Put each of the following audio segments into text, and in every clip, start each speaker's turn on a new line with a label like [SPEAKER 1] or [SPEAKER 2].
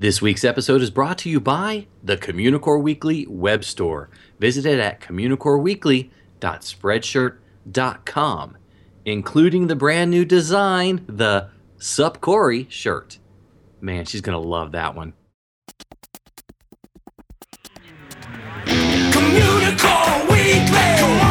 [SPEAKER 1] This week's episode is brought to you by the Communicore Weekly web store. Visit it at communicoreweekly.spreadshirt.com, including the brand new design, the Sup Corey shirt. Man, she's going to love that one.
[SPEAKER 2] Communicore Weekly.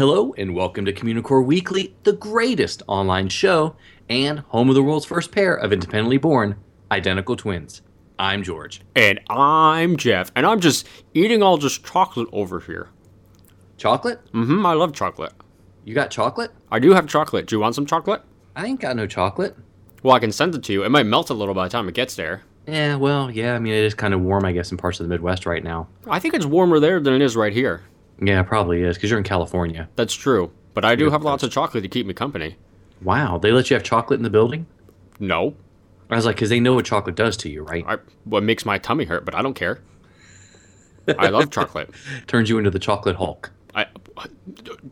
[SPEAKER 1] Hello, and welcome to Communicore Weekly, the greatest online show and home of the world's first pair of independently born identical twins. I'm George.
[SPEAKER 3] And I'm Jeff, and I'm just eating all this chocolate over here.
[SPEAKER 1] Chocolate?
[SPEAKER 3] Mm-hmm, I love chocolate.
[SPEAKER 1] You got chocolate?
[SPEAKER 3] I do have chocolate. Do you want some chocolate?
[SPEAKER 1] I ain't got no chocolate.
[SPEAKER 3] Well, I can send it to you. It might melt a little by the time it gets there.
[SPEAKER 1] Yeah, well, yeah, I mean, it is kind of warm, I guess, in parts of the Midwest right now.
[SPEAKER 3] I think it's warmer there than it is right here.
[SPEAKER 1] Yeah, probably is, because you're in California.
[SPEAKER 3] That's true. But I do have lots of chocolate to keep me company.
[SPEAKER 1] Wow, they let you have chocolate in the building?
[SPEAKER 3] No.
[SPEAKER 1] I was like, because they know what chocolate does to you, right?
[SPEAKER 3] I, what makes my tummy hurt, but I don't care. I love chocolate.
[SPEAKER 1] Turns you into the chocolate Hulk.
[SPEAKER 3] I,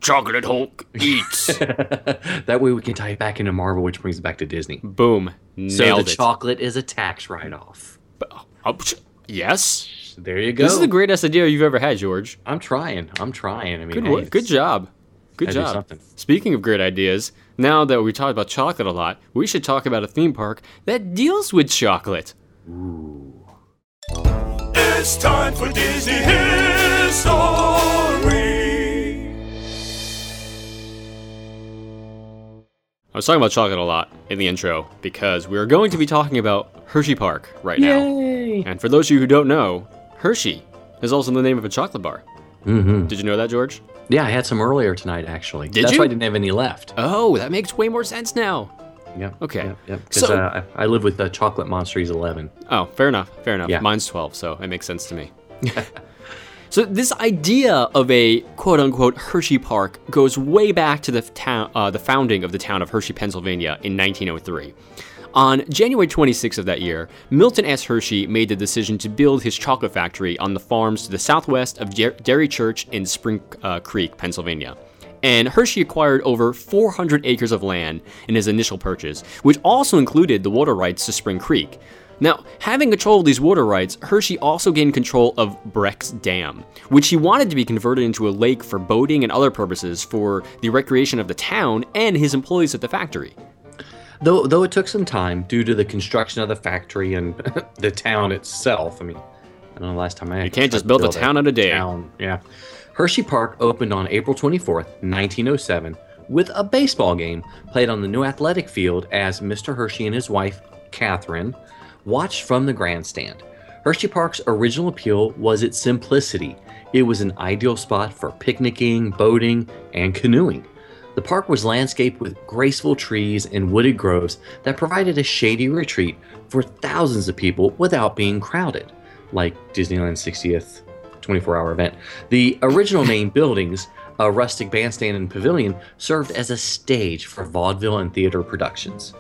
[SPEAKER 3] chocolate Hulk eats.
[SPEAKER 1] that way we can tie it back into Marvel, which brings it back to Disney.
[SPEAKER 3] Boom.
[SPEAKER 1] So the
[SPEAKER 3] it.
[SPEAKER 1] chocolate is a tax write-off.
[SPEAKER 3] Oh, oh psh, yes.
[SPEAKER 1] There you go.
[SPEAKER 3] This is the greatest idea you've ever had, George.
[SPEAKER 1] I'm trying. I'm trying. I mean,
[SPEAKER 3] Good
[SPEAKER 1] hey.
[SPEAKER 3] Good job. Good
[SPEAKER 1] Gotta
[SPEAKER 3] job. Speaking of great ideas, now that we talked about chocolate a lot, we should talk about a theme park that deals with chocolate. Ooh.
[SPEAKER 2] It's time for Disney History.
[SPEAKER 3] I was talking about chocolate a lot in the intro because we are going to be talking about Hershey Park right now.
[SPEAKER 1] Yay!
[SPEAKER 3] And for those of you who don't know, Hershey is also the name of a chocolate bar.
[SPEAKER 1] Mm-hmm.
[SPEAKER 3] Did you know that, George?
[SPEAKER 1] Yeah, I had some earlier tonight, actually.
[SPEAKER 3] Did
[SPEAKER 1] That's
[SPEAKER 3] you?
[SPEAKER 1] why I didn't have any left.
[SPEAKER 3] Oh, that makes way more sense now.
[SPEAKER 1] Yeah.
[SPEAKER 3] Okay.
[SPEAKER 1] Yeah. yeah. Because
[SPEAKER 3] So-
[SPEAKER 1] uh, I, live with the Chocolate Monsters 11.
[SPEAKER 3] Oh, fair enough. Fair enough.
[SPEAKER 1] Yeah.
[SPEAKER 3] Mine's 12, so it makes sense to me. so this idea of a quote unquote Hershey Park goes way back to the town, uh, the founding of the town of Hershey, Pennsylvania in 1903. On January 26th of that year, Milton S. Hershey made the decision to build his chocolate factory on the farms to the southwest of Der- Derry Church in Spring uh, Creek, Pennsylvania. And Hershey acquired over 400 acres of land in his initial purchase, which also included the water rights to Spring Creek. Now, having control of these water rights, Hershey also gained control of Breck's Dam, which he wanted to be converted into a lake for boating and other purposes for the recreation of the town and his employees at the factory.
[SPEAKER 1] Though, though it took some time due to the construction of the factory and the town itself. I mean, I don't know the last time I
[SPEAKER 3] You can't just build a town in a day.
[SPEAKER 1] Town. Yeah. Hershey Park opened on April 24th, 1907, with a baseball game played on the new athletic field as Mr. Hershey and his wife, Catherine, watched from the grandstand. Hershey Park's original appeal was its simplicity. It was an ideal spot for picnicking, boating, and canoeing. The park was landscaped with graceful trees and wooded groves that provided a shady retreat for thousands of people without being crowded, like Disneyland's 60th 24 hour event. The original main buildings, a rustic bandstand and pavilion, served as a stage for vaudeville and theater productions.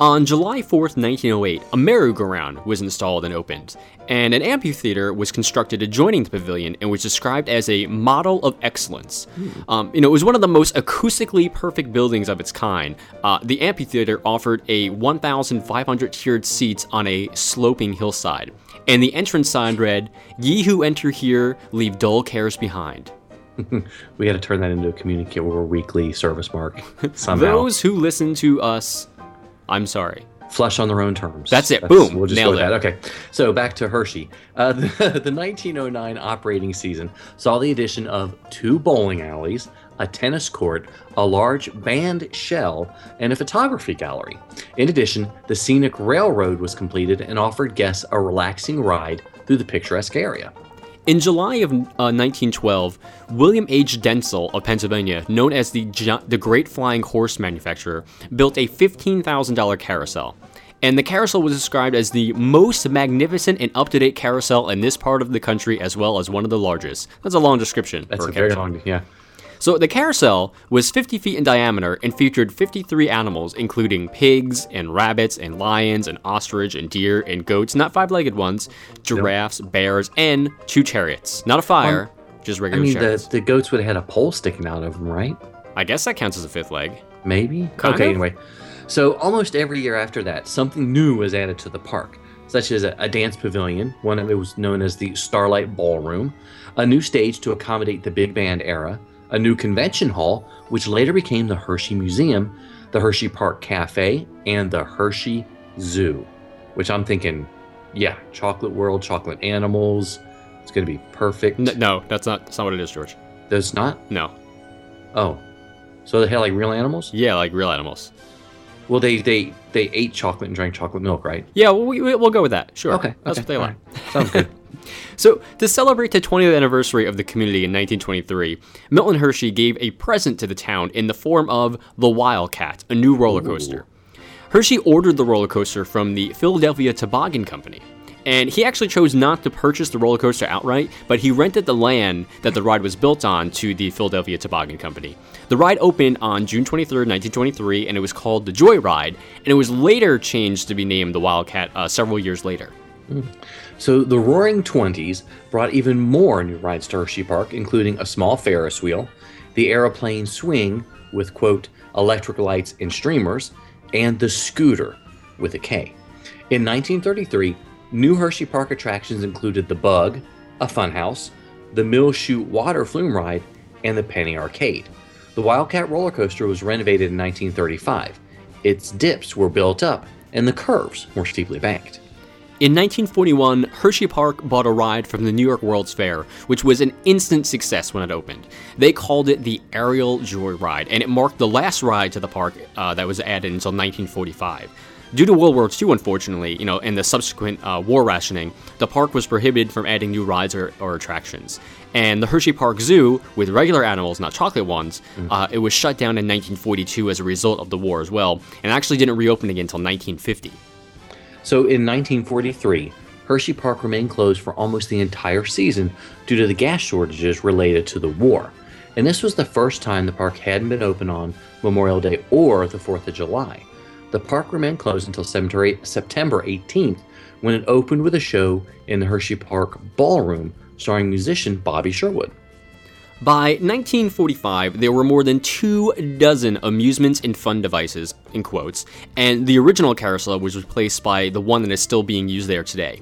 [SPEAKER 3] On July 4th, 1908, a merry-go-round was installed and opened, and an amphitheater was constructed adjoining the pavilion and was described as a model of excellence. Um, you know, it was one of the most acoustically perfect buildings of its kind. Uh, the amphitheater offered a 1,500 tiered seats on a sloping hillside, and the entrance sign read, "Ye who enter here, leave dull cares behind."
[SPEAKER 1] We had to turn that into a Communicore Weekly service mark somehow.
[SPEAKER 3] Those who listen to us, I'm sorry.
[SPEAKER 1] flush on their own terms.
[SPEAKER 3] That's it. Boom.
[SPEAKER 1] We'll just
[SPEAKER 3] Nailed
[SPEAKER 1] go with
[SPEAKER 3] it.
[SPEAKER 1] that. Okay. So back to Hershey. Uh, the, the 1909 operating season saw the addition of two bowling alleys, a tennis court, a large band shell, and a photography gallery. In addition, the scenic railroad was completed and offered guests a relaxing ride through the picturesque area.
[SPEAKER 3] In July of uh, 1912, William H. Dentzel of Pennsylvania, known as the, the Great Flying Horse Manufacturer, built a $15,000 carousel. And the carousel was described as the most magnificent and up to date carousel in this part of the country, as well as one of the largest. That's a long description.
[SPEAKER 1] That's
[SPEAKER 3] for
[SPEAKER 1] a very long. Yeah.
[SPEAKER 3] So the carousel was 50 feet in diameter and featured 53 animals, including pigs and rabbits and lions and ostrich and deer and goats, not five-legged ones, giraffes, bears, and two chariots. Not a fire, um,
[SPEAKER 1] just
[SPEAKER 3] regular I
[SPEAKER 1] mean, the,
[SPEAKER 3] chariots.
[SPEAKER 1] the goats would have had a pole sticking out of them, right?
[SPEAKER 3] I guess that counts as a fifth leg.
[SPEAKER 1] Maybe.
[SPEAKER 3] Kind
[SPEAKER 1] okay,
[SPEAKER 3] of.
[SPEAKER 1] anyway. So almost every year after that, something new was added to the park, such as a, a dance pavilion, one of it was known as the Starlight Ballroom, a new stage to accommodate the big band era, a new convention hall, which later became the Hershey Museum, the Hershey Park Cafe, and the Hershey Zoo, which I'm thinking, yeah, chocolate world, chocolate animals. It's going to be perfect.
[SPEAKER 3] N- no, that's not, that's not what it is, George.
[SPEAKER 1] There's not?
[SPEAKER 3] No.
[SPEAKER 1] Oh. So they had like real animals?
[SPEAKER 3] Yeah, like real animals.
[SPEAKER 1] Well, they they they ate chocolate and drank chocolate milk, right?
[SPEAKER 3] Yeah, we, we- we'll go with that. Sure.
[SPEAKER 1] Okay,
[SPEAKER 3] That's
[SPEAKER 1] okay,
[SPEAKER 3] what they like.
[SPEAKER 1] right. Sounds good.
[SPEAKER 3] So, to celebrate the 20th anniversary of the community in 1923, Milton Hershey gave a present to the town in the form of the Wildcat, a new roller coaster. Hershey ordered the roller coaster from the Philadelphia Toboggan Company. And he actually chose not to purchase the roller coaster outright, but he rented the land that the ride was built on to the Philadelphia Toboggan Company. The ride opened on June 23, 1923, and it was called the Joy Ride, and it was later changed to be named the Wildcat uh, several years later.
[SPEAKER 1] So the Roaring Twenties brought even more new rides to Hershey Park, including a small Ferris wheel, the aeroplane swing with quote electric lights and streamers, and the scooter with a K. In 1933, new Hershey Park attractions included the Bug, a funhouse, the Mill Chute water flume ride, and the Penny Arcade. The Wildcat roller coaster was renovated in 1935. Its dips were built up, and the curves were steeply banked.
[SPEAKER 3] In 1941, Hershey Park bought a ride from the New York World's Fair, which was an instant success when it opened. They called it the Aerial Joy Ride, and it marked the last ride to the park uh, that was added until 1945. Due to World War II, unfortunately, you know, and the subsequent uh, war rationing, the park was prohibited from adding new rides or, or attractions. And the Hershey Park Zoo, with regular animals, not chocolate ones, uh, it was shut down in 1942 as a result of the war as well, and actually didn't reopen again until 1950.
[SPEAKER 1] So in 1943, Hershey Park remained closed for almost the entire season due to the gas shortages related to the war. And this was the first time the park hadn't been open on Memorial Day or the 4th of July. The park remained closed until September September 18th when it opened with a show in the Hershey Park Ballroom starring musician Bobby Sherwood.
[SPEAKER 3] By 1945, there were more than two dozen amusements and fun devices, in quotes, and the original carousel was replaced by the one that is still being used there today.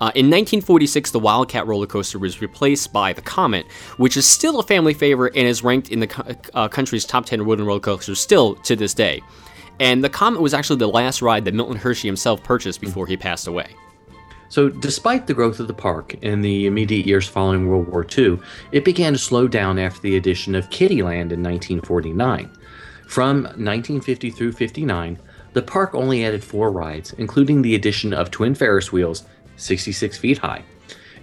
[SPEAKER 3] Uh, in 1946, the Wildcat roller coaster was replaced by the Comet, which is still a family favorite and is ranked in the co- uh, country's top 10 wooden roller coasters still to this day. And the Comet was actually the last ride that Milton Hershey himself purchased before he passed away.
[SPEAKER 1] So, despite the growth of the park in the immediate years following World War II, it began to slow down after the addition of Kittyland in 1949. From 1950 through 59, the park only added four rides, including the addition of twin Ferris wheels, 66 feet high.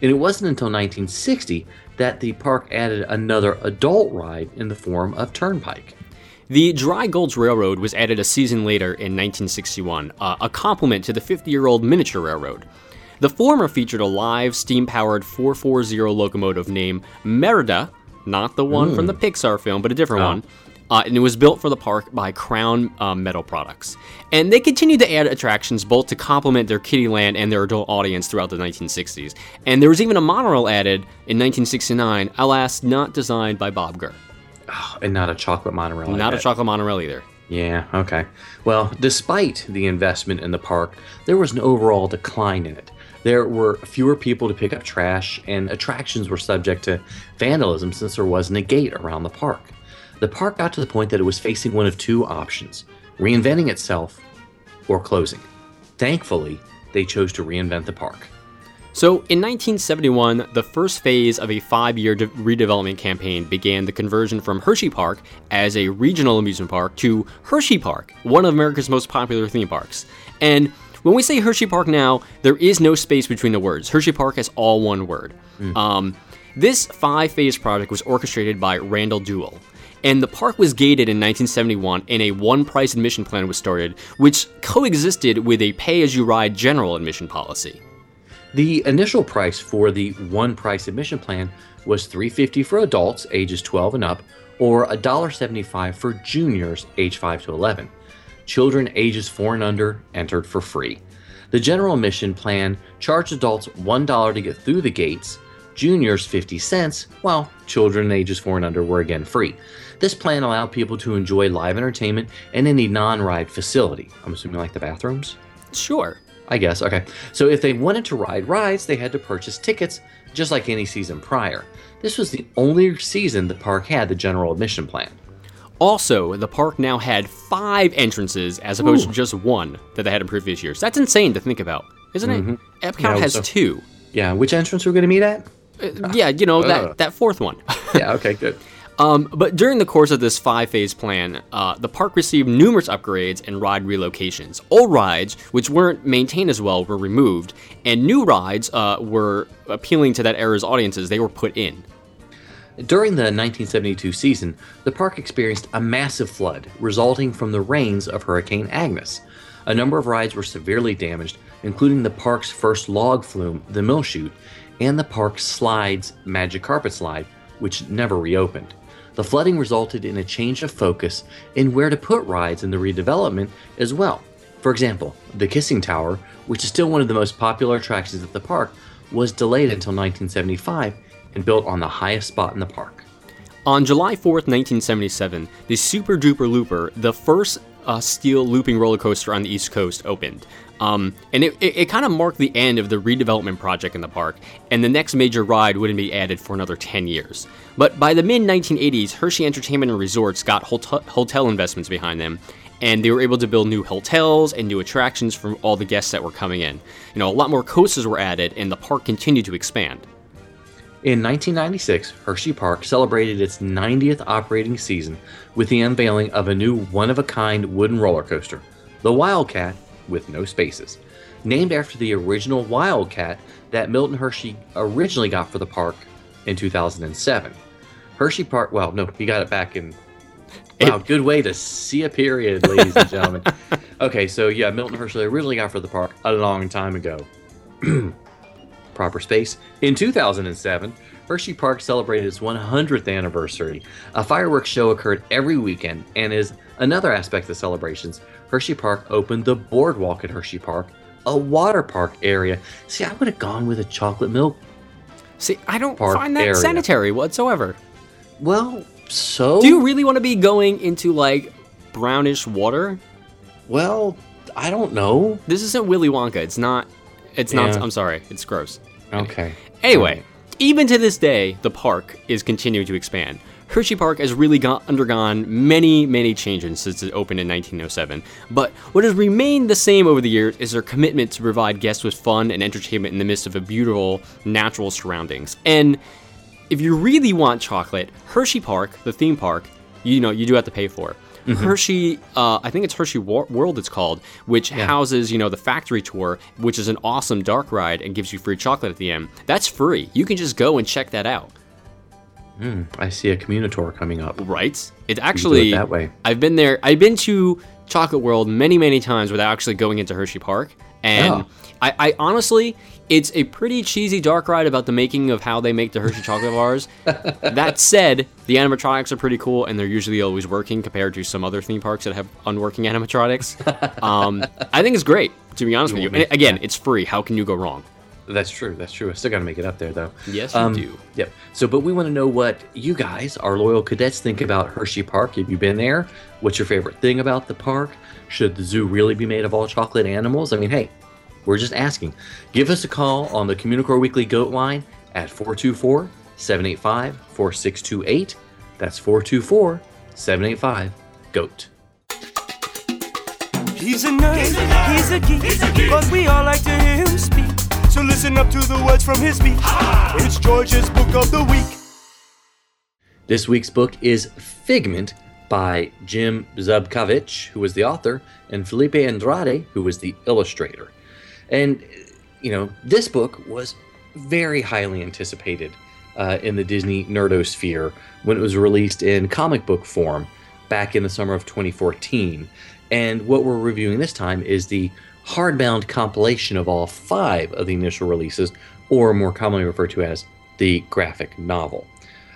[SPEAKER 1] And it wasn't until 1960 that the park added another adult ride in the form of Turnpike.
[SPEAKER 3] The Dry Gulch Railroad was added a season later in 1961, uh, a complement to the 50 year old miniature railroad. The former featured a live steam powered 440 locomotive named Merida, not the one from the Pixar film, but a different one. Uh, and it was built for the park by Crown uh, Metal Products. And they continued to add attractions both to complement their Kittyland and their adult audience throughout the 1960s. And there was even a monorail added in 1969, alas, not designed by Bob Gurr.
[SPEAKER 1] And not a chocolate monorail.
[SPEAKER 3] Not a chocolate monorail either.
[SPEAKER 1] Yeah, okay. Well, despite the investment in the park, there was an overall decline in it. There were fewer people to pick up trash, and attractions were subject to vandalism since there wasn't a gate around the park. The park got to the point that it was facing one of two options reinventing itself or closing. Thankfully, they chose to reinvent the park.
[SPEAKER 3] So, in 1971, the first phase of a five year de- redevelopment campaign began the conversion from Hershey Park as a regional amusement park to Hershey Park, one of America's most popular theme parks. And when we say Hershey Park now, there is no space between the words. Hershey Park is all one word. Um, this five phase project was orchestrated by Randall Duell. And the park was gated in 1971, and a one price admission plan was started, which coexisted with a pay as you ride general admission policy.
[SPEAKER 1] The initial price for the one price admission plan was $350 for adults ages 12 and up, or $1.75 for juniors age 5 to 11. Children ages 4 and under entered for free. The general admission plan charged adults $1 to get through the gates, juniors 50 cents, while children ages 4 and under were again free. This plan allowed people to enjoy live entertainment in any non ride facility. I'm assuming like the bathrooms?
[SPEAKER 3] Sure.
[SPEAKER 1] I guess. Okay. So if they wanted to ride rides, they had to purchase tickets just like any season prior. This was the only season the park had the general admission plan.
[SPEAKER 3] Also, the park now had five entrances as opposed
[SPEAKER 1] Ooh.
[SPEAKER 3] to just one that they had in previous years. That's insane to think about, isn't it? Epcot
[SPEAKER 1] Yeah,
[SPEAKER 3] has
[SPEAKER 1] so-
[SPEAKER 3] two.
[SPEAKER 1] Yeah, which entrance are we're going to meet at?
[SPEAKER 3] Uh, yeah, you know
[SPEAKER 1] Ugh.
[SPEAKER 3] that that fourth one.
[SPEAKER 1] Yeah, okay, good.
[SPEAKER 3] Um, but during the course of this five phase plan, uh, the park received numerous upgrades and ride relocations. Old rides, which weren't maintained as well, were removed, and new rides uh, were appealing to that era's audiences. They were put in.
[SPEAKER 1] During the 1972 season, the park experienced a massive flood resulting from the rains of Hurricane Agnes. A number of rides were severely damaged, including the park's first log flume, the Mill Chute, and the park's slides Magic Carpet Slide, which never reopened. The flooding resulted in a change of focus in where to put rides in the redevelopment as well. For example, the Kissing Tower, which is still one of the most popular attractions at the park, was delayed until 1975 and built on the highest spot in the park.
[SPEAKER 3] On July 4th, 1977, the Super Duper Looper, the first uh, steel looping roller coaster on the East Coast, opened. Um, and it, it, it kind of marked the end of the redevelopment project in the park, and the next major ride wouldn't be added for another 10 years. But by the mid 1980s, Hershey Entertainment and Resorts got hotel, hotel investments behind them, and they were able to build new hotels and new attractions for all the guests that were coming in. You know, a lot more coasters were added, and the park continued to expand.
[SPEAKER 1] In 1996, Hershey Park celebrated its 90th operating season with the unveiling of a new one of a kind wooden roller coaster, the Wildcat with no spaces. Named after the original Wildcat that Milton Hershey originally got for the park in 2007. Hershey Park, well, no, he got it back in. Wow, good way to see a period, ladies and gentlemen. Okay, so yeah, Milton Hershey originally got for the park a long time ago proper space. In 2007, Hershey Park celebrated its 100th anniversary. A fireworks show occurred every weekend, and as another aspect of the celebrations, Hershey Park opened the boardwalk at Hershey Park, a water park area. See, I would have gone with a chocolate milk.
[SPEAKER 3] See, I don't find that
[SPEAKER 1] area.
[SPEAKER 3] sanitary whatsoever.
[SPEAKER 1] Well, so
[SPEAKER 3] Do you really want to be going into like brownish water?
[SPEAKER 1] well, I don't know.
[SPEAKER 3] This isn't Willy Wonka. It's not. It's not. I'm sorry. It's gross.
[SPEAKER 1] Okay.
[SPEAKER 3] Anyway, even to this day, the park is continuing to expand. Hershey Park has really gone, undergone many, many changes since it opened in 1907. But what has remained the same over the years is their commitment to provide guests with fun and entertainment in the midst of a beautiful, natural surroundings. And if you really want chocolate, Hershey Park, the theme park, you know, you do have to pay for. Hershey, uh, I think it's Hershey Wor- World, it's called, which houses, you know, the factory tour, which is an awesome dark ride and gives you free chocolate at the end. That's free. You can just go and check that out,
[SPEAKER 1] I see a communitor coming up.
[SPEAKER 3] right? It's actually
[SPEAKER 1] that way.
[SPEAKER 3] I've been there. I've been to Chocolate World many, many times without actually going into Hershey Park, and
[SPEAKER 1] Oh.
[SPEAKER 3] I, I honestly, it's a pretty cheesy dark ride about the making of how they make the Hershey chocolate bars. that said, the animatronics are pretty cool, and they're usually always working compared to some other theme parks that have unworking animatronics. um, I think it's great, to be honest with you. And again, it's free. How can you go wrong?
[SPEAKER 1] That's true. That's true. I still got to make it up there, though.
[SPEAKER 3] Yes, you
[SPEAKER 1] Um,
[SPEAKER 3] do.
[SPEAKER 1] Yep. So, but we want to know what you guys, our loyal cadets, think about Hershey Park. Have you been there? What's your favorite thing about the park? Should the zoo really be made of all chocolate animals? I mean, hey, we're just asking. Give us a call on the Communicore Weekly Goat line at 424 785 4628. That's 424 785 GOAT.
[SPEAKER 2] He's a nerd, he's a geek, but we all like to hear him speak. So listen up to the words from his speech. It's George's book of the week.
[SPEAKER 1] This week's book is Figment by Jim Zubkavich, who was the author, and Felipe Andrade, who was the illustrator. And, you know, this book was very highly anticipated uh, in the Disney nerdosphere when it was released in comic book form back in the summer of 2014. And what we're reviewing this time is the hardbound compilation of all five of the initial releases, or more commonly referred to as the graphic novel.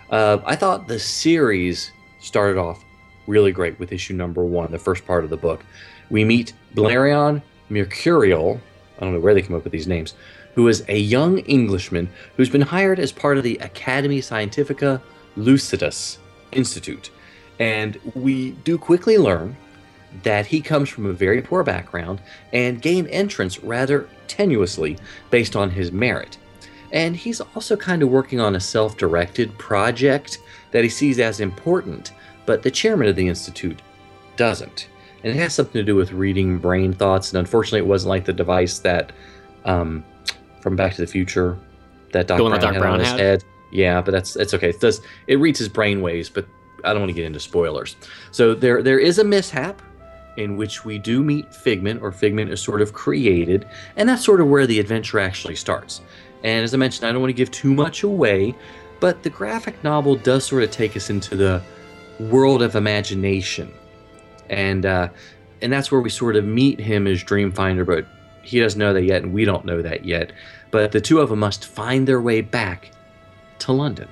[SPEAKER 1] Uh, I thought the series started off really great with issue number one, the first part of the book. We meet Blarion Mercurial, I don't know where they came up with these names, who is a young Englishman who's been hired as part of the Academy Scientifica Lucidus Institute. And we do quickly learn that he comes from a very poor background and gained entrance rather tenuously based on his merit. And he's also kind of working on a self directed project that he sees as important, but the chairman of the Institute doesn't. And it has something to do with reading brain thoughts. And unfortunately, it wasn't like the device that um, from Back to the Future that Doc Brown,
[SPEAKER 3] that Doc
[SPEAKER 1] had
[SPEAKER 3] Brown
[SPEAKER 1] on his
[SPEAKER 3] had?
[SPEAKER 1] head. Yeah, but that's it's okay. It does it reads his brain waves, but I don't want to get into spoilers. So there there is a mishap in which we do meet Figment, or Figment is sort of created, and that's sort of where the adventure actually starts. And as I mentioned, I don't want to give too much away, but the graphic novel does sort of take us into the world of imagination, and uh, and that's where we sort of meet him as Dreamfinder, but he doesn't know that yet, and we don't know that yet. But the two of them must find their way back to London.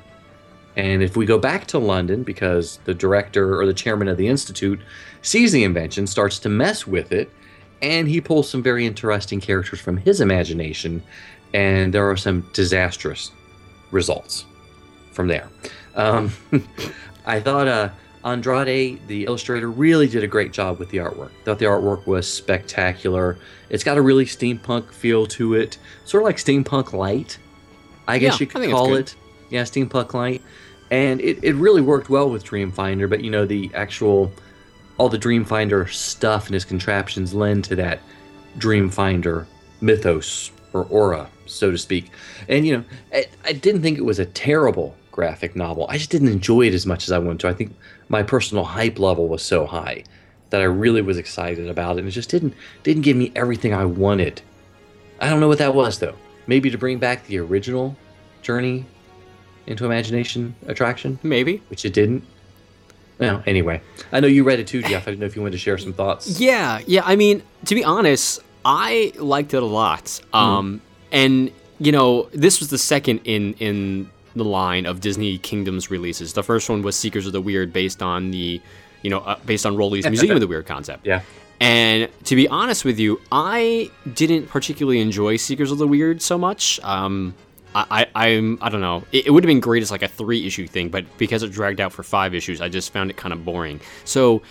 [SPEAKER 1] And if we go back to London, because the director or the chairman of the institute sees the invention, starts to mess with it, and he pulls some very interesting characters from his imagination, and there are some disastrous results from there. Um, I thought uh, Andrade, the illustrator, really did a great job with the artwork. Thought the artwork was spectacular. It's got a really steampunk feel to it, sort of like steampunk light. I guess
[SPEAKER 3] Yeah,
[SPEAKER 1] you could call it. Yeah, steampunk light. And it, it really worked well with Dreamfinder, but you know, the actual, all the Dreamfinder stuff and his contraptions lend to that Dreamfinder mythos or aura, so to speak. And you know, I, I didn't think it was a terrible graphic novel. I just didn't enjoy it as much as I wanted to. I think my personal hype level was so high that I really was excited about it, and it just didn't didn't give me everything I wanted. I don't know what that was though. Maybe to bring back the original Journey into Imagination attraction,
[SPEAKER 3] Maybe.
[SPEAKER 1] which it didn't. Well, anyway, I know you read it too, Jeff. I didn't know if you wanted to share some thoughts.
[SPEAKER 3] Yeah, yeah. I mean, to be honest, I liked it a lot. Um, and you know, this was the second in in the line of Disney Kingdoms releases. The first one was Seekers of the Weird, based on the, you know, uh, based on Rolly's Museum of the Weird concept.
[SPEAKER 1] Yeah.
[SPEAKER 3] And to be honest with you, I didn't particularly enjoy Seekers of the Weird so much. Um, I, I, I'm, I don't know. It, it would have been great as like a three issue thing, but because it dragged out for five issues, I just found it kind of boring. So,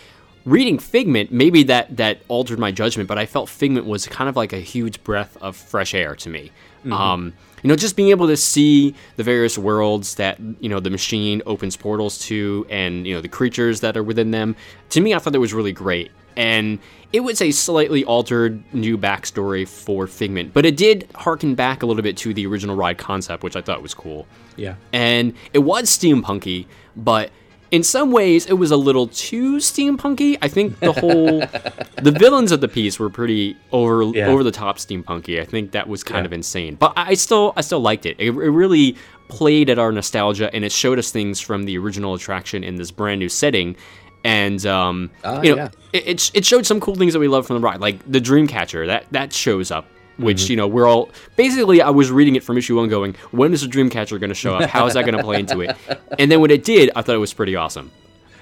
[SPEAKER 3] reading Figment, maybe that that altered my judgment, but I felt Figment was kind of like a huge breath of fresh air to me. Um, you know, just being able to see the various worlds that you know the machine opens portals to, and you know the creatures that are within them. To me, I thought that was really great, and it was a slightly altered new backstory for Figment, but it did harken back a little bit to the original ride concept, which I thought was cool
[SPEAKER 1] Yeah.
[SPEAKER 3] and it was steampunky, but in some ways it was a little too steampunky. I think the whole the villains of the piece were pretty over
[SPEAKER 1] Yeah.
[SPEAKER 3] over the top steampunky. I think that was kind
[SPEAKER 1] Yeah.
[SPEAKER 3] of insane, but I still I still liked it. it. It really played at our nostalgia, and it showed us things from the original attraction in this brand new setting. And um,
[SPEAKER 1] Ah,
[SPEAKER 3] you know,
[SPEAKER 1] yeah.
[SPEAKER 3] it, it it showed some cool things that we love from the ride, like the Dreamcatcher. That that shows up, which you know we're all basically. I was reading it from issue one, going, "When is the Dreamcatcher going to show up? How is that going to play into it?" And then when it did, I thought it was pretty awesome.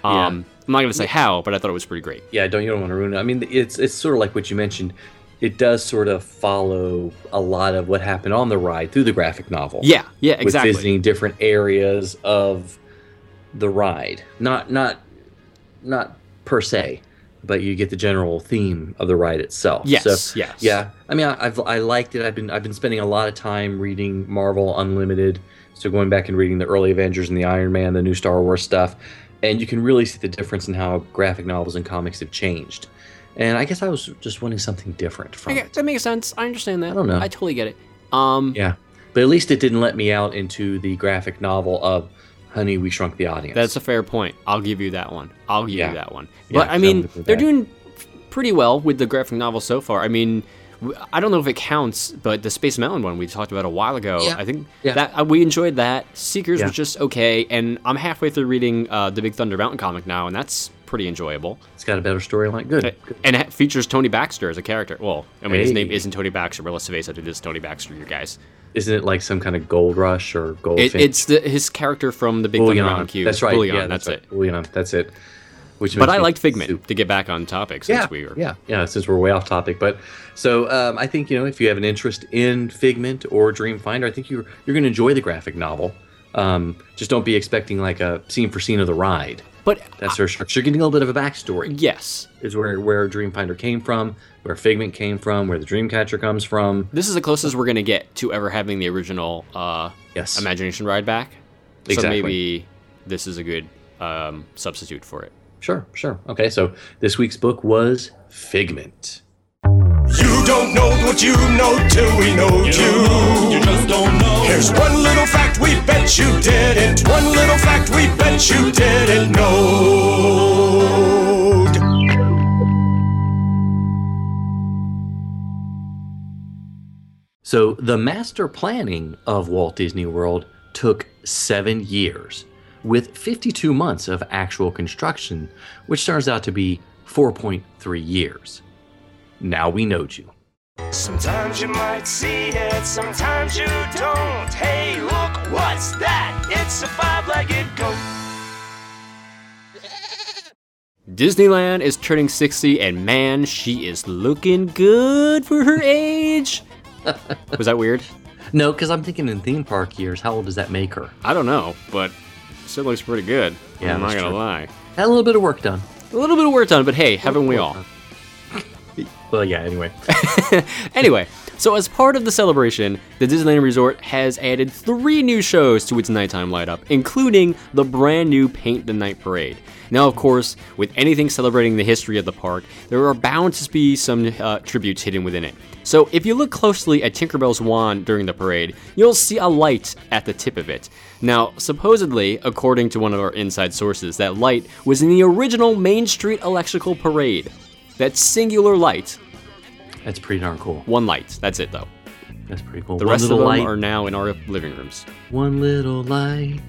[SPEAKER 3] Um, I'm not going to say how, but I thought it was pretty great.
[SPEAKER 1] Yeah, don't you don't want to ruin it. I mean, it's it's sort of like what you mentioned. It does sort of follow a lot of what happened on the ride through the graphic novel.
[SPEAKER 3] Yeah, yeah,
[SPEAKER 1] with
[SPEAKER 3] exactly.
[SPEAKER 1] visiting different areas of the ride. Not not not per se, but you get the general theme of the ride itself.
[SPEAKER 3] Yes,
[SPEAKER 1] So,
[SPEAKER 3] yes.
[SPEAKER 1] Yeah. I mean, I, I've I liked it. I've been I've been spending a lot of time reading Marvel Unlimited. So going back and reading the early Avengers and the Iron Man, the new Star Wars stuff, and you can really see the difference in how graphic novels and comics have changed. And I guess I was just wanting something different from
[SPEAKER 3] Okay, that makes sense. I understand that.
[SPEAKER 1] I don't know.
[SPEAKER 3] I totally get it. Um,
[SPEAKER 1] Yeah. But at least it didn't let me out into the graphic novel of Honey, We Shrunk the Audience.
[SPEAKER 3] That's a fair point. I'll give you that one. I'll give
[SPEAKER 1] Yeah.
[SPEAKER 3] you that one. But I
[SPEAKER 1] I'm
[SPEAKER 3] mean, they're doing pretty well with the graphic novel so far. I mean, I don't know if it counts, but the Space Mountain one we talked about a while ago.
[SPEAKER 1] Yeah.
[SPEAKER 3] I think
[SPEAKER 1] Yeah.
[SPEAKER 3] that uh, we enjoyed that. Seekers
[SPEAKER 1] Yeah.
[SPEAKER 3] was just okay, and I'm halfway through reading uh, the Big Thunder Mountain comic now, and that's pretty enjoyable.
[SPEAKER 1] It's got a better storyline. Good. good.
[SPEAKER 3] And it features Tony Baxter as a character. Well, I mean, his name isn't Tony Baxter, but let's face it, it is Tony Baxter, you guys.
[SPEAKER 1] Isn't it like some kind of gold rush or gold?
[SPEAKER 3] It, it's the, his character from the Big Thunder. Mountain queue.
[SPEAKER 1] That's right.
[SPEAKER 3] Bullion,
[SPEAKER 1] yeah,
[SPEAKER 3] that's,
[SPEAKER 1] that's,
[SPEAKER 3] it.
[SPEAKER 1] right. Bullion. That's it. Which
[SPEAKER 3] But I liked Figment
[SPEAKER 1] super-
[SPEAKER 3] to get back on topic since
[SPEAKER 1] yeah,
[SPEAKER 3] we were.
[SPEAKER 1] yeah, yeah. Since we're way off topic, but so um, I think you know if you have an interest in Figment or Dreamfinder, I think you're you're going to enjoy the graphic novel. Um, just don't be expecting like a scene for scene of the ride.
[SPEAKER 3] But
[SPEAKER 1] That's their structure. You're getting a little bit of a backstory.
[SPEAKER 3] yes,
[SPEAKER 1] Is where where Dreamfinder came from, where Figment came from, where the Dreamcatcher comes from.
[SPEAKER 3] this is the closest we're going to get to ever having the original uh,
[SPEAKER 1] Yes.
[SPEAKER 3] Imagination Ride back. So maybe this is a good um, substitute for it.
[SPEAKER 1] Sure, sure. Okay, so this week's book was Figment.
[SPEAKER 2] You don't know what you know till we know you. You just don't know. Here's one little fact we bet you didn't. One little fact we bet you didn't know.
[SPEAKER 1] So the master planning of Walt Disney World took seven years, with 52 months of actual construction, which turns out to be 4.3 years. Now we know you.
[SPEAKER 2] Sometimes you might see it, sometimes you don't. Hey, look, what's that? It's a five-legged goat.
[SPEAKER 3] Disneyland is turning 60, and man, she is looking good for her age. Was that weird?
[SPEAKER 1] No, because I'm thinking in theme park years, how old does that make her?
[SPEAKER 3] I don't know, but still looks pretty good.
[SPEAKER 1] Yeah,
[SPEAKER 3] I'm not gonna
[SPEAKER 1] true.
[SPEAKER 3] lie.
[SPEAKER 1] Had a little bit of work done.
[SPEAKER 3] A little bit of work done, but hey, haven't we all?
[SPEAKER 1] Well, yeah, anyway.
[SPEAKER 3] Anyway, so as part of the celebration, the Disneyland Resort has added three new shows to its nighttime light up, including the brand new Paint the Night Parade. Now, of course, with anything celebrating the history of the park, there are bound to be some uh, tributes hidden within it. So, if you look closely at Tinkerbell's wand during the parade, you'll see a light at the tip of it. Now, supposedly, according to one of our inside sources, that light was in the original Main Street Electrical Parade. That singular light,
[SPEAKER 1] That's pretty darn cool.
[SPEAKER 3] one light. That's it, though.
[SPEAKER 1] That's pretty cool.
[SPEAKER 3] The
[SPEAKER 1] One
[SPEAKER 3] rest of
[SPEAKER 1] little
[SPEAKER 3] them
[SPEAKER 1] light,
[SPEAKER 3] are now in our living rooms.
[SPEAKER 1] one little light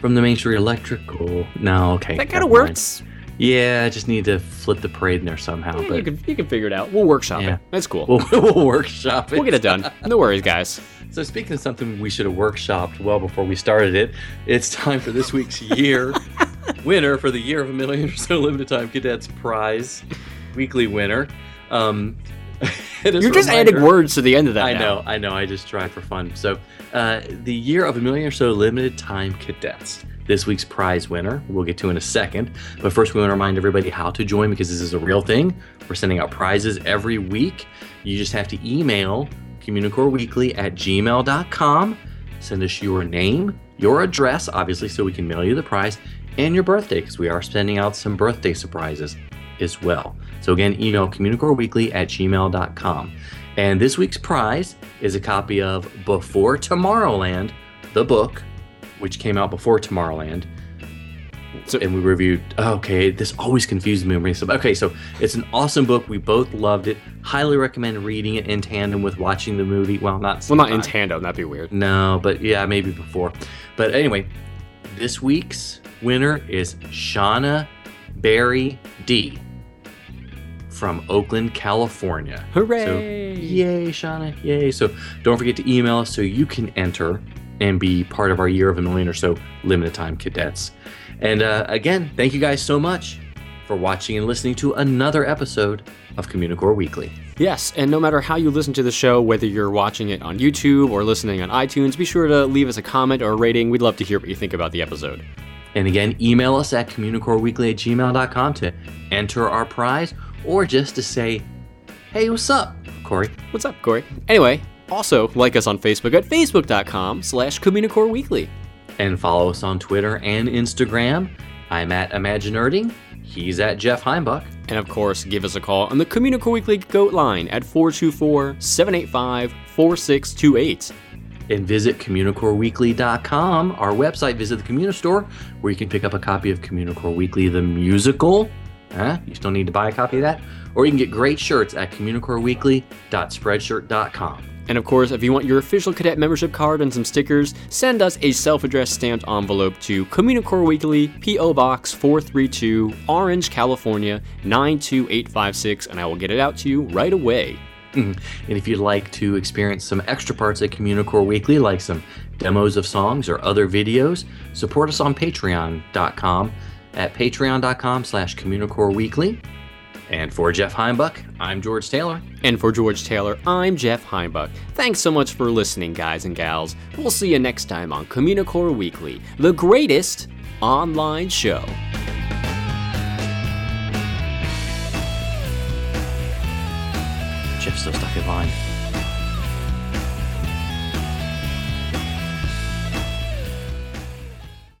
[SPEAKER 1] from the Main Street Electrical. No, okay.
[SPEAKER 3] That kind
[SPEAKER 1] never
[SPEAKER 3] of
[SPEAKER 1] mind.
[SPEAKER 3] works.
[SPEAKER 1] Yeah, I just need to flip the parade in there somehow.
[SPEAKER 3] You
[SPEAKER 1] But
[SPEAKER 3] can, you can figure it out. We'll workshop
[SPEAKER 1] Yeah.
[SPEAKER 3] it. That's cool.
[SPEAKER 1] we'll, we'll workshop it.
[SPEAKER 3] We'll get it done. No worries, guys.
[SPEAKER 1] So speaking of something we should have workshopped well before we started it, it's time for this week's year winner for the year of a million or so limited time cadets prize weekly winner. Um,
[SPEAKER 3] You're just adding words to the end of that.
[SPEAKER 1] I
[SPEAKER 3] now.
[SPEAKER 1] know, I know. I just try for fun. So, uh, the year of a million or so limited time cadets. This week's prize winner, we'll get to in a second. But first, we want to remind everybody how to join because this is a real thing. We're sending out prizes every week. You just have to email communicoreweekly at gmail.com. Send us your name, your address, obviously, so we can mail you the prize, and your birthday because we are sending out some birthday surprises as well. So again, email communicoreweekly at gmail.com. And this week's prize is a copy of Before Tomorrowland, the book, which came out before Tomorrowland.
[SPEAKER 3] So-
[SPEAKER 1] and we reviewed. Okay, this always confuses me. when we say- Okay, so it's an awesome book. We both loved it. Highly recommend reading it in tandem with watching the movie. Well, not
[SPEAKER 3] Well, not in tandem. That'd be weird.
[SPEAKER 1] No, but yeah, maybe before. But anyway, this week's winner is Shauna Barry D from Oakland, California.
[SPEAKER 3] Hooray!
[SPEAKER 1] So, yay, Shauna, yay. So don't forget to email us so you can enter and be part of our Year of a Million or so limited time cadets. And uh, again, thank you guys so much for watching and listening to another episode of Communicore Weekly.
[SPEAKER 3] Yes, and no matter how you listen to the show, whether you're watching it on YouTube or listening on iTunes, be sure to leave us a comment or a rating. We'd love to hear what you think about the episode.
[SPEAKER 1] And again, email us at communicoreweekly at gmail.com to enter our prize or just to say, hey, what's up, Corey?
[SPEAKER 3] What's up, Corey? Anyway, also like us on Facebook at facebook.com slash Communicore Weekly.
[SPEAKER 1] And follow us on Twitter and Instagram. I'm at Imaginerding. He's at Jeff Heimbuck.
[SPEAKER 3] And of course, give us a call on the Communicore Weekly Goat line at 424 785 4628.
[SPEAKER 1] And visit communicoreweekly.com, our website. Visit the Communistore, where you can pick up a copy of Communicore Weekly, the musical. Huh? You still need to buy a copy of that? Or you can get great shirts at communicoreweekly.spreadshirt.com.
[SPEAKER 3] And of course, if you want your official cadet membership card and some stickers, send us a self addressed stamped envelope to Communicore Weekly, P.O. Box 432, Orange, California 92856, and I will get it out to you right away. Mm-hmm.
[SPEAKER 1] And if you'd like to experience some extra parts at Communicore Weekly, like some demos of songs or other videos, support us on patreon.com at patreon.com slash Communicore Weekly. And for Jeff Heimbuck, I'm George Taylor.
[SPEAKER 3] And for George Taylor, I'm Jeff Heimbuck. Thanks so much for listening, guys and gals. We'll see you next time on Communicore Weekly, the greatest online show.
[SPEAKER 1] Jeff's still stuck in line.